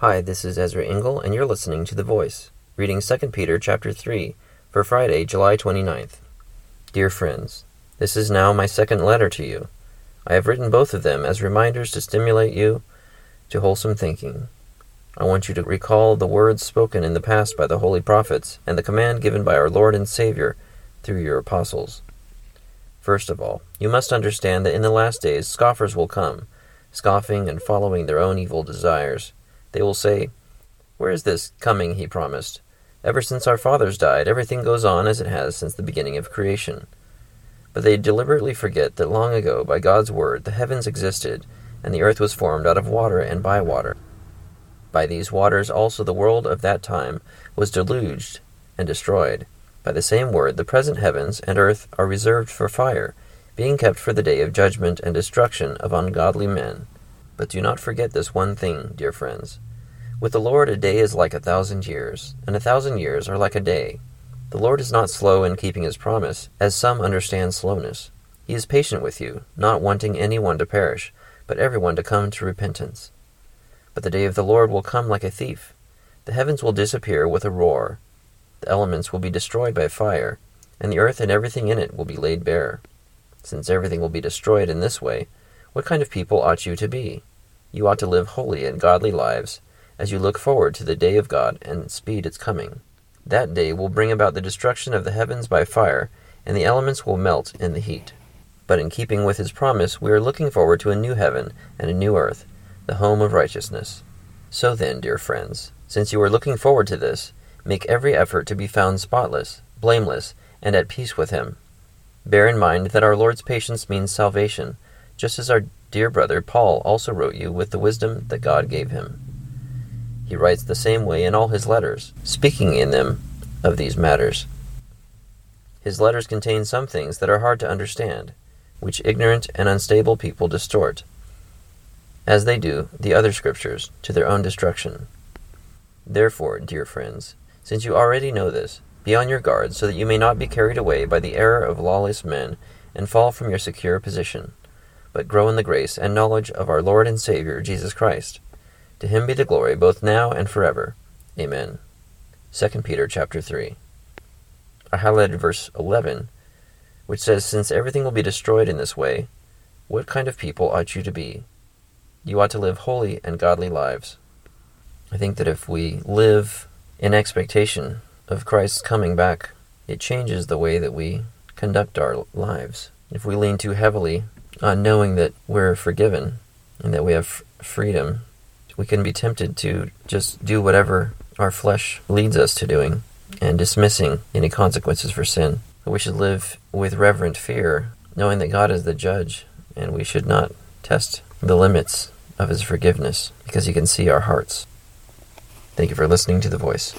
Hi, this is Ezra Engel, and you're listening to The Voice, reading 2 Peter chapter 3 for Friday, July 29th. Dear friends, this is now my second letter to you. I have written both of them as reminders to stimulate you to wholesome thinking. I want you to recall the words spoken in the past by the holy prophets and the command given by our Lord and Savior through your apostles. First of all, you must understand that in the last days scoffers will come, scoffing and following their own evil desires. They will say, Where is this coming he promised? Ever since our fathers died, everything goes on as it has since the beginning of creation. But they deliberately forget that long ago, by God's word, the heavens existed, and the earth was formed out of water and by water. By these waters also the world of that time was deluged and destroyed. By the same word, the present heavens and earth are reserved for fire, being kept for the day of judgment and destruction of ungodly men. But do not forget this one thing, dear friends. With the Lord, a day is like a thousand years, and a thousand years are like a day. The Lord is not slow in keeping his promise, as some understand slowness. He is patient with you, not wanting any one to perish, but everyone to come to repentance. But the day of the Lord will come like a thief. The heavens will disappear with a roar, the elements will be destroyed by fire, and the earth and everything in it will be laid bare. Since everything will be destroyed in this way, what kind of people ought you to be? You ought to live holy and godly lives as you look forward to the day of God and speed its coming. That day will bring about the destruction of the heavens by fire, and the elements will melt in the heat. But in keeping with his promise, we are looking forward to a new heaven and a new earth, the home of righteousness. So then, dear friends, since you are looking forward to this, make every effort to be found spotless, blameless, and at peace with him. Bear in mind that our Lord's patience means salvation, just as our dear brother Paul also wrote you with the wisdom that God gave him. He writes the same way in all his letters, speaking in them of these matters. His letters contain some things that are hard to understand, which ignorant and unstable people distort, as they do the other scriptures, to their own destruction. Therefore, dear friends, since you already know this, be on your guard so that you may not be carried away by the error of lawless men and fall from your secure position but grow in the grace and knowledge of our Lord and Savior Jesus Christ. To him be the glory both now and forever. Amen. 2 Peter chapter 3. I highlighted verse 11, which says, Since everything will be destroyed in this way, what kind of people ought you to be? You ought to live holy and godly lives. I think that if we live in expectation of Christ's coming back, it changes the way that we conduct our lives. If we lean too heavily on knowing that we're forgiven and that we have freedom, we can be tempted to just do whatever our flesh leads us to doing and dismissing any consequences for sin. We should live with reverent fear, knowing that God is the judge, and we should not test the limits of His forgiveness because He can see our hearts. Thank you for listening to The Voice.